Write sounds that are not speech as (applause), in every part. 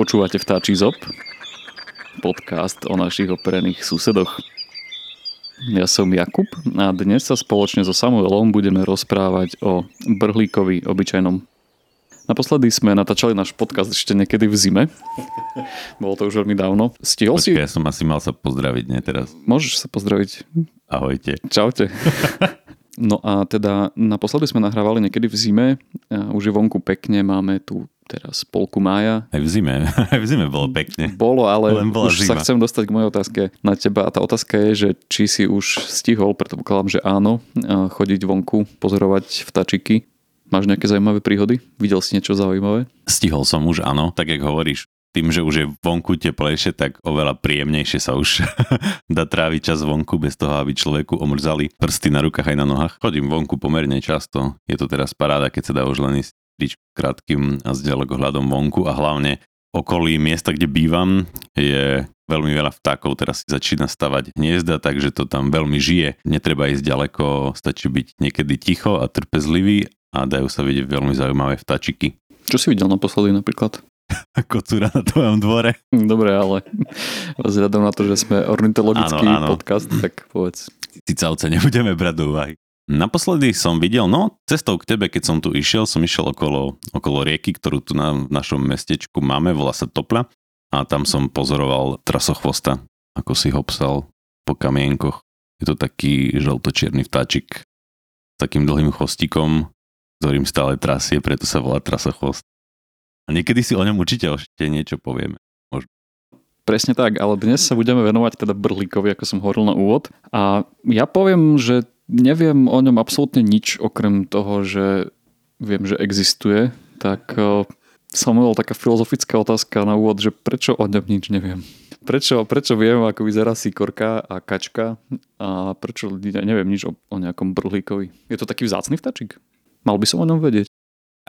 Počúvate vtáčí zob, podcast o našich operených susedoch. Ja som Jakub a dnes sa spoločne so Samuelom budeme rozprávať o brhlíkovi obyčajnom. Naposledy sme natáčali náš podcast ešte niekedy v zime. Bolo to už veľmi dávno. Stihol Počkej, si? ja som asi mal sa pozdraviť, nie teraz. Môžeš sa pozdraviť. Ahojte. Čaute. (laughs) No a teda naposledy sme nahrávali niekedy v zime. Už je vonku pekne, máme tu teraz polku mája. Aj v zime, aj (laughs) v zime bolo pekne. Bolo, ale Len bola už sa zima. chcem dostať k mojej otázke na teba. A tá otázka je, že či si už stihol, predpokladám, že áno, chodiť vonku, pozorovať vtačiky. Máš nejaké zaujímavé príhody? Videl si niečo zaujímavé? Stihol som už, áno, tak jak hovoríš. Tým, že už je vonku teplejšie, tak oveľa príjemnejšie sa už (laughs) dá tráviť čas vonku bez toho, aby človeku omrzali prsty na rukách aj na nohách. Chodím vonku pomerne často. Je to teraz paráda, keď sa dá už len ísť krátkým a s ďalekohľadom vonku a hlavne okolí miesta, kde bývam, je veľmi veľa vtákov, teraz si začína stavať hniezda, takže to tam veľmi žije. Netreba ísť ďaleko, stačí byť niekedy ticho a trpezlivý a dajú sa vidieť veľmi zaujímavé vtačiky. Čo si videl naposledy napríklad? Kocúra na tvojom dvore. Dobre, ale vzhľadom na to, že sme ornitologický Áno, áno. podcast, tak povedz. Cicavce nebudeme brať do úvahy. Naposledy som videl, no cestou k tebe, keď som tu išiel, som išiel okolo, okolo rieky, ktorú tu na v našom mestečku máme, volá sa Topľa a tam som pozoroval trasochvosta, ako si ho psal po kamienkoch. Je to taký žltočierny vtáčik s takým dlhým chvostikom, ktorým stále trasie, preto sa volá trasochvost. A niekedy si o ňom určite ešte niečo povieme. Presne tak, ale dnes sa budeme venovať teda brhlíkovi, ako som hovoril na úvod. A ja poviem, že neviem o ňom absolútne nič, okrem toho, že viem, že existuje. Tak Samuel, taká filozofická otázka na úvod, že prečo o ňom nič neviem. Prečo, prečo viem, ako vyzerá síkorka a kačka a prečo neviem nič o, o nejakom brhlíkovi. Je to taký vzácny vtačík? Mal by som o ňom vedieť.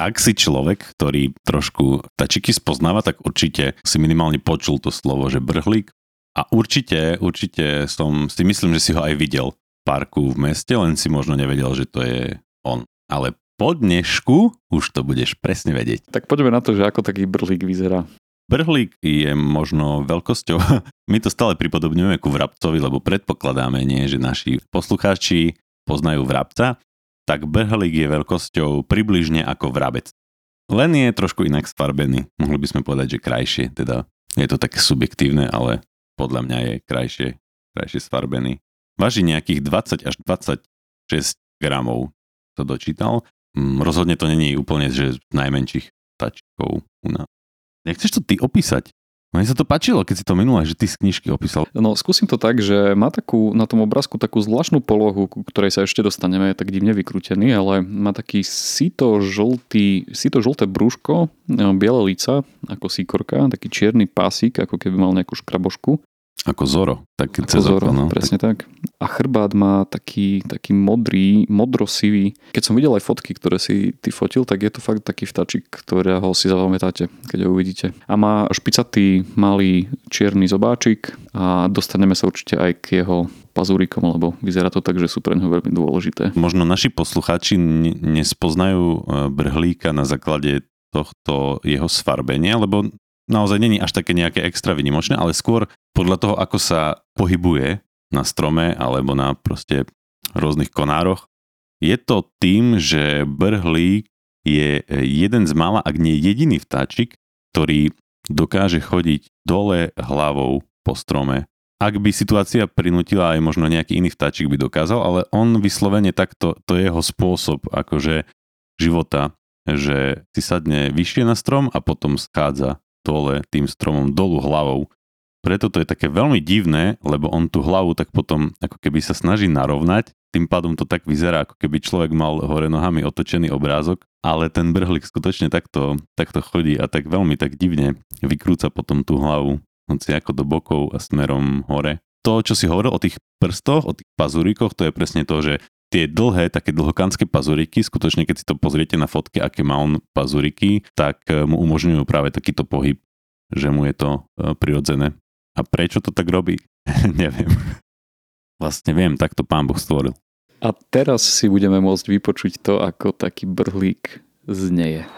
Ak si človek, ktorý trošku tačiky spoznáva, tak určite si minimálne počul to slovo, že brhlík. A určite, určite som si myslím, že si ho aj videl v parku v meste, len si možno nevedel, že to je on. Ale po dnešku už to budeš presne vedieť. Tak poďme na to, že ako taký brhlík vyzerá. Brhlík je možno veľkosťou, (laughs) my to stále pripodobňujeme ku vrabcovi, lebo predpokladáme, nie, že naši poslucháči poznajú vrabca, tak brhlík je veľkosťou približne ako vrabec. Len je trošku inak sfarbený. Mohli by sme povedať, že krajšie, teda je to také subjektívne, ale podľa mňa je krajšie, krajšie sfarbený. Váži nejakých 20 až 26 gramov, to dočítal. Mm, Rozhodne to není úplne, že najmenších tačkov u nás. Nechceš to ty opísať? Mne sa to páčilo, keď si to minule, že ty z knižky opísal. No skúsim to tak, že má takú, na tom obrázku takú zvláštnu polohu, ku ktorej sa ešte dostaneme, je tak divne vykrútený, ale má taký sito-žltý, sito-žlté brúško, e, biele líca, ako síkorka, taký čierny pásik, ako keby mal nejakú škrabošku. Ako Zoro. Tak Ako cez Zoro, oko, no. presne tak. A chrbát má taký, taký modrý, modrosivý. Keď som videl aj fotky, ktoré si ty fotil, tak je to fakt taký vtačik, ktorého si zapamätáte, keď ho uvidíte. A má špicatý, malý čierny zobáčik a dostaneme sa určite aj k jeho pazúrikom, lebo vyzerá to tak, že sú pre neho veľmi dôležité. Možno naši poslucháči ne- nespoznajú e, brhlíka na základe tohto jeho sfarbenia, lebo naozaj není až také nejaké extra vynimočné, ale skôr podľa toho, ako sa pohybuje na strome alebo na proste rôznych konároch. Je to tým, že brhlík je jeden z mála, ak nie jediný vtáčik, ktorý dokáže chodiť dole hlavou po strome. Ak by situácia prinútila aj možno nejaký iný vtáčik by dokázal, ale on vyslovene takto, to je jeho spôsob akože života, že si sadne vyššie na strom a potom schádza dole tým stromom dolu hlavou. Preto to je také veľmi divné, lebo on tú hlavu tak potom ako keby sa snaží narovnať, tým pádom to tak vyzerá, ako keby človek mal hore nohami otočený obrázok, ale ten brhlík skutočne takto, takto chodí a tak veľmi tak divne vykrúca potom tú hlavu, hoci ako do bokov a smerom hore. To, čo si hovoril o tých prstoch, o tých pazurikoch, to je presne to, že tie dlhé, také dlhokánske pazuriky, skutočne keď si to pozriete na fotke, aké má on pazuriky, tak e, mu umožňujú práve takýto pohyb, že mu je to e, prirodzené. A prečo to tak robí? (laughs) Neviem. Vlastne viem, tak to pán Boh stvoril. A teraz si budeme môcť vypočuť to, ako taký brhlík zneje.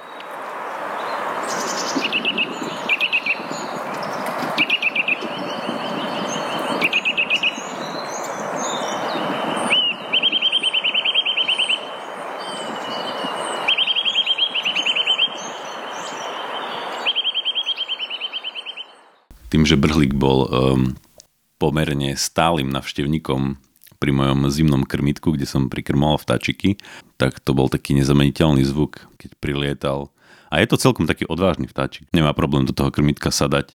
Že Brhlík bol um, pomerne stálym navštevníkom pri mojom zimnom krmitku, kde som prikrmoval vtáčiky, tak to bol taký nezameniteľný zvuk, keď prilietal. A je to celkom taký odvážny vtáčik. Nemá problém do toho krmitka sadať.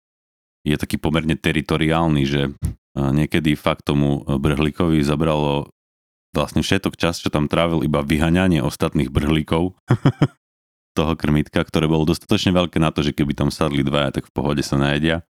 Je taký pomerne teritoriálny, že niekedy fakt tomu brhlíkovi zabralo vlastne všetok čas, čo tam trávil, iba vyhaňanie ostatných brhlíkov (laughs) toho krmitka, ktoré bolo dostatočne veľké na to, že keby tam sadli dvaja, tak v pohode sa najedia.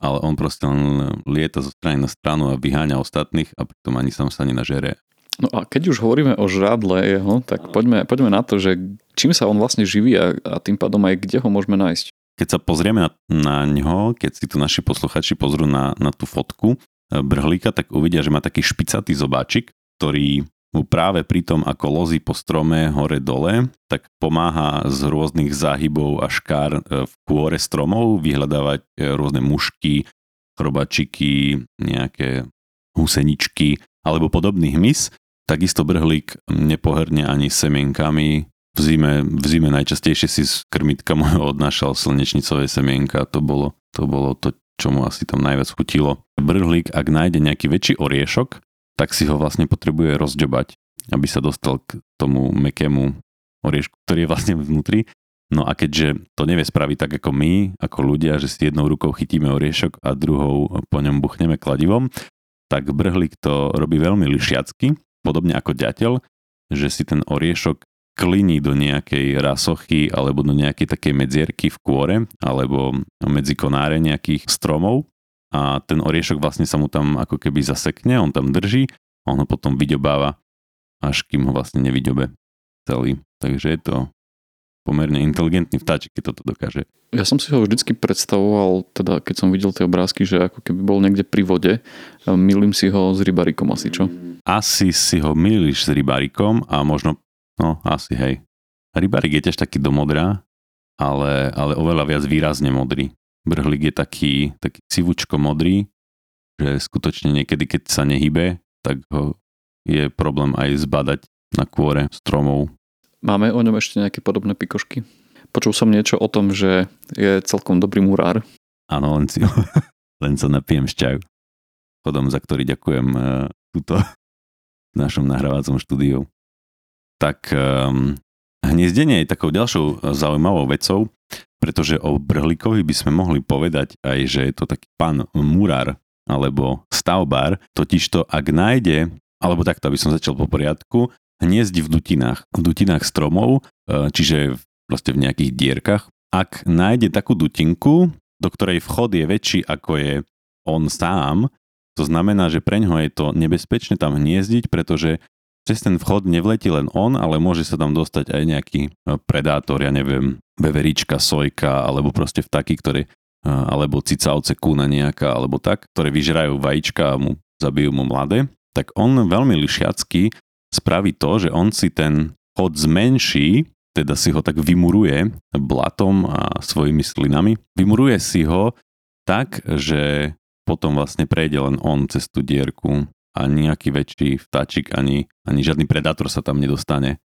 Ale on proste len lieta zo strany na stranu a vyháňa ostatných a pritom ani sám sa nenažere. No a keď už hovoríme o žrádle jeho, tak poďme, poďme na to, že čím sa on vlastne živí a, a tým pádom aj kde ho môžeme nájsť. Keď sa pozrieme na, na ňo, keď si tu naši posluchači pozrú na, na tú fotku eh, brhlíka, tak uvidia, že má taký špicatý zobáčik, ktorý mu práve pri tom, ako lozí po strome hore-dole, tak pomáha z rôznych záhybov a škár e, v kôre stromov vyhľadávať e, rôzne mušky, chrobačiky, nejaké huseničky alebo podobný hmyz. Takisto brhlík nepoherne ani semienkami. V zime, v zime najčastejšie si z krmitka môjho odnášal slnečnicové semienka. To bolo, to bolo to, čo mu asi tam najviac chutilo. Brhlík, ak nájde nejaký väčší oriešok, tak si ho vlastne potrebuje rozďobať, aby sa dostal k tomu mekému oriešku, ktorý je vlastne vnútri. No a keďže to nevie spraviť tak ako my, ako ľudia, že si jednou rukou chytíme oriešok a druhou po ňom buchneme kladivom, tak brhlík to robí veľmi lišiacky, podobne ako ďateľ, že si ten oriešok kliní do nejakej rasochy alebo do nejakej takej medzierky v kôre alebo medzi konáre nejakých stromov a ten oriešok vlastne sa mu tam ako keby zasekne, on tam drží a on ho potom vyďobáva, až kým ho vlastne nevyďobe celý. Takže je to pomerne inteligentný vtáčik, keď toto dokáže. Ja som si ho vždycky predstavoval, teda keď som videl tie obrázky, že ako keby bol niekde pri vode. Milím si ho s rybarikom asi, čo? Asi si ho milíš s rybarikom a možno, no asi hej. Rybarik je tiež taký domodrá, ale, ale oveľa viac výrazne modrý. Brhlík je taký, taký civučko modrý, že skutočne niekedy, keď sa nehybe, tak ho je problém aj zbadať na kôre stromov. Máme o ňom ešte nejaké podobné pikošky? Počul som niečo o tom, že je celkom dobrý murár. Áno, len, si, (laughs) len sa napijem šťav. Chodom, za ktorý ďakujem uh, túto v našom nahrávacom štúdiu. Tak um, hniezdenie je takou ďalšou zaujímavou vecou, pretože o Brhlíkovi by sme mohli povedať aj, že je to taký pán murár alebo stavbár, totižto ak nájde, alebo takto, aby som začal po poriadku, hniezdi v dutinách, v dutinách stromov, e, čiže proste v nejakých dierkach. Ak nájde takú dutinku, do ktorej vchod je väčší ako je on sám, to znamená, že pre ňoho je to nebezpečné tam hniezdiť, pretože cez ten vchod nevletí len on, ale môže sa tam dostať aj nejaký e, predátor, ja neviem, beverička, sojka, alebo proste vtaky, ktoré, e, alebo cicavce, kúna nejaká, alebo tak, ktoré vyžerajú vajíčka a mu zabijú mu mladé, tak on veľmi lišiacky spraví to, že on si ten chod zmenší, teda si ho tak vymuruje blatom a svojimi slinami. Vymuruje si ho tak, že potom vlastne prejde len on cez tú dierku a nejaký väčší vtáčik ani, ani žiadny predátor sa tam nedostane.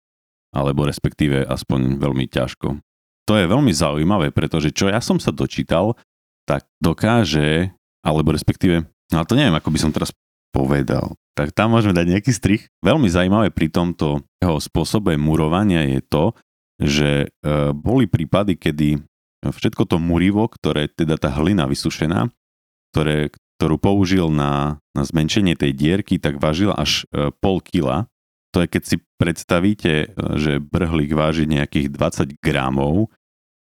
Alebo respektíve aspoň veľmi ťažko. To je veľmi zaujímavé, pretože čo ja som sa dočítal, tak dokáže, alebo respektíve, no to neviem, ako by som teraz povedal. Tak tam môžeme dať nejaký strich. Veľmi zaujímavé pri tomto jeho spôsobe murovania je to, že e, boli prípady, kedy všetko to murivo, ktoré teda tá hlina vysušená, ktoré, ktorú použil na, na zmenšenie tej dierky, tak vážil až e, pol kila. To je, keď si predstavíte, e, že brhlík váži nejakých 20 gramov,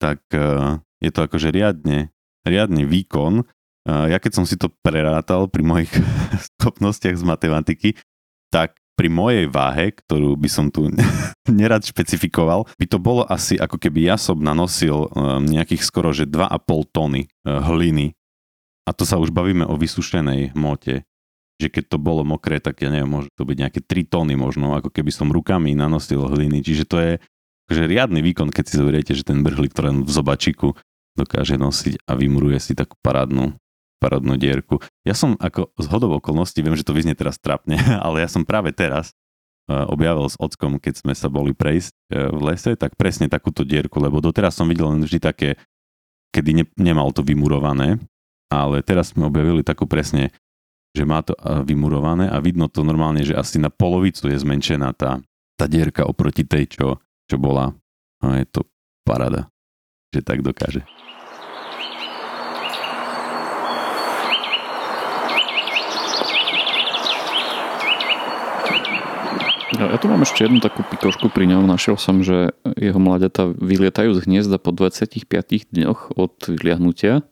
tak e, je to akože riadne, riadne výkon. Ja keď som si to prerátal pri mojich (laughs) schopnostiach z matematiky, tak pri mojej váhe, ktorú by som tu (laughs) nerad špecifikoval, by to bolo asi ako keby ja som nanosil nejakých skoro že 2,5 tony hliny a to sa už bavíme o vysušenej hmote, že keď to bolo mokré, tak ja neviem, môže to byť nejaké 3 tóny možno, ako keby som rukami nanosil hliny. Čiže to je akože riadny výkon, keď si zoberiete, že ten brhlík, ktorý v zobačiku dokáže nosiť a vymuruje si takú parádnu, parádnu dierku. Ja som ako z hodov okolností, viem, že to vyznie teraz trapne, (laughs) ale ja som práve teraz e, objavil s ockom, keď sme sa boli prejsť e, v lese, tak presne takúto dierku, lebo doteraz som videl len vždy také, kedy ne, nemal to vymurované, ale teraz sme objavili takú presne, že má to vymurované a vidno to normálne, že asi na polovicu je zmenšená tá, tá dierka oproti tej, čo, čo bola. A je to parada, že tak dokáže. Ja, ja tu mám ešte jednu takú pikošku pri ňom. Našiel som, že jeho mladata vylietajú z hniezda po 25 dňoch od vyliahnutia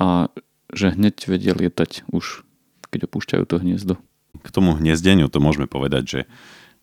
a že hneď vedia lietať už, keď opúšťajú to hniezdo. K tomu hniezdeniu to môžeme povedať, že,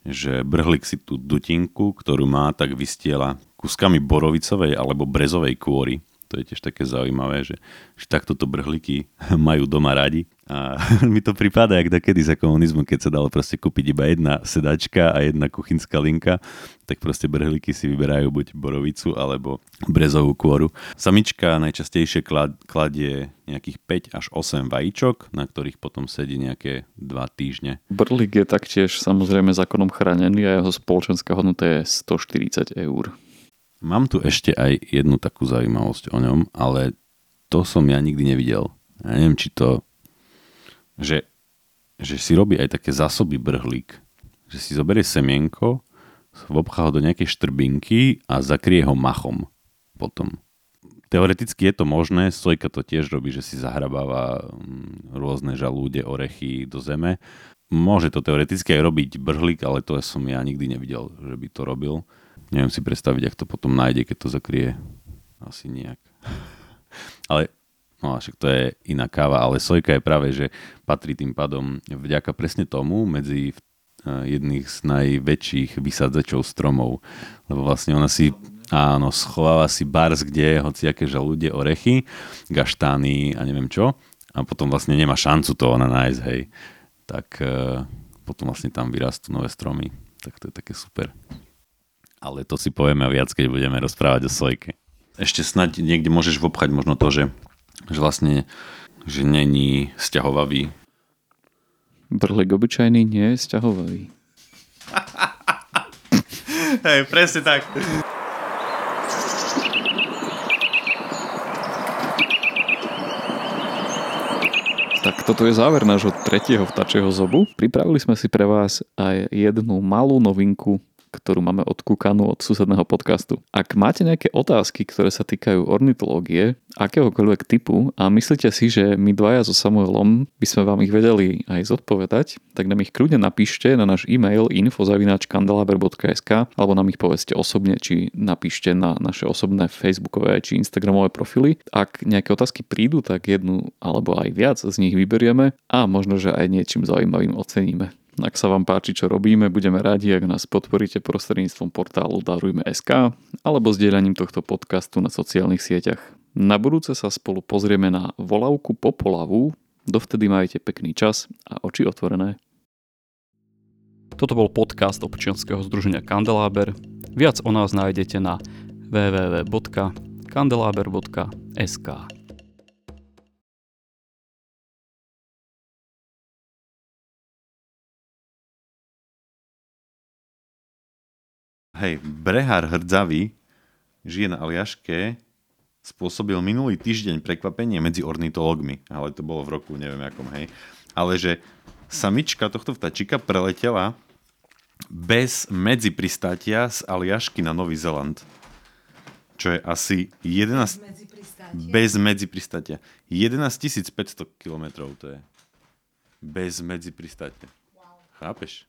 že brhlik si tú dutinku, ktorú má, tak vystiela kuskami borovicovej alebo brezovej kôry to je tiež také zaujímavé, že, že takto to brhlíky (laughs) majú doma radi. A (laughs) mi to prípada, jak kedy za komunizmu, keď sa dalo proste kúpiť iba jedna sedačka a jedna kuchynská linka, tak proste brhlíky si vyberajú buď borovicu alebo brezovú kôru. Samička najčastejšie kladie nejakých 5 až 8 vajíčok, na ktorých potom sedí nejaké 2 týždne. Brlík je taktiež samozrejme zákonom chránený a jeho spoločenská hodnota je 140 eur. Mám tu ešte aj jednu takú zaujímavosť o ňom, ale to som ja nikdy nevidel. Ja neviem, či to... Že, že si robí aj také zásoby brhlík. Že si zoberie semienko, vobchá ho do nejakej štrbinky a zakrie ho machom potom. Teoreticky je to možné, Sojka to tiež robí, že si zahrabáva mm, rôzne žalúde, orechy do zeme. Môže to teoreticky aj robiť brhlík, ale to som ja nikdy nevidel, že by to robil. Neviem si predstaviť, ak to potom nájde, keď to zakrie. Asi nejak. (laughs) ale no však to je iná káva, ale sojka je práve, že patrí tým pádom vďaka presne tomu medzi eh, jedných z najväčších vysadzačov stromov. Lebo vlastne ona si áno, schováva si bars, kde je hociaké žalúdie, orechy, gaštány a neviem čo. A potom vlastne nemá šancu to ona nájsť, hej. Tak uh, potom vlastne tam vyrastú nové stromy. Tak to je také super ale to si povieme viac, keď budeme rozprávať o sojke. Ešte snad niekde môžeš vopchať možno to, že, že vlastne že není sťahovavý. Brlik obyčajný nie je sťahovavý. (laughs) Hej, presne tak. Tak toto je záver nášho tretieho vtačieho zobu. Pripravili sme si pre vás aj jednu malú novinku ktorú máme odkúkanú od susedného podcastu. Ak máte nejaké otázky, ktoré sa týkajú ornitológie, akéhokoľvek typu a myslíte si, že my dvaja so Samuelom by sme vám ich vedeli aj zodpovedať, tak nám ich kľudne napíšte na náš e-mail info.kandelaber.sk alebo nám ich povedzte osobne, či napíšte na naše osobné facebookové či instagramové profily. Ak nejaké otázky prídu, tak jednu alebo aj viac z nich vyberieme a možno, že aj niečím zaujímavým oceníme. Ak sa vám páči, čo robíme, budeme radi, ak nás podporíte prostredníctvom portálu Darujme.sk alebo zdieľaním tohto podcastu na sociálnych sieťach. Na budúce sa spolu pozrieme na volavku Popolavu, dovtedy majte pekný čas a oči otvorené. Toto bol podcast občianského združenia Kandeláber. Viac o nás nájdete na www.kandelaber.sk. Hej, brehár hrdzavý žije na Aliaške, spôsobil minulý týždeň prekvapenie medzi ornitologmi, ale to bolo v roku neviem akom, hej. Ale že samička tohto vtačika preletela bez medzipristátia z Aliašky na Nový Zeland. Čo je asi 11... Bez medzipristátia. 11 500 kilometrov to je. Bez medzipristátia. Wow. Chápeš?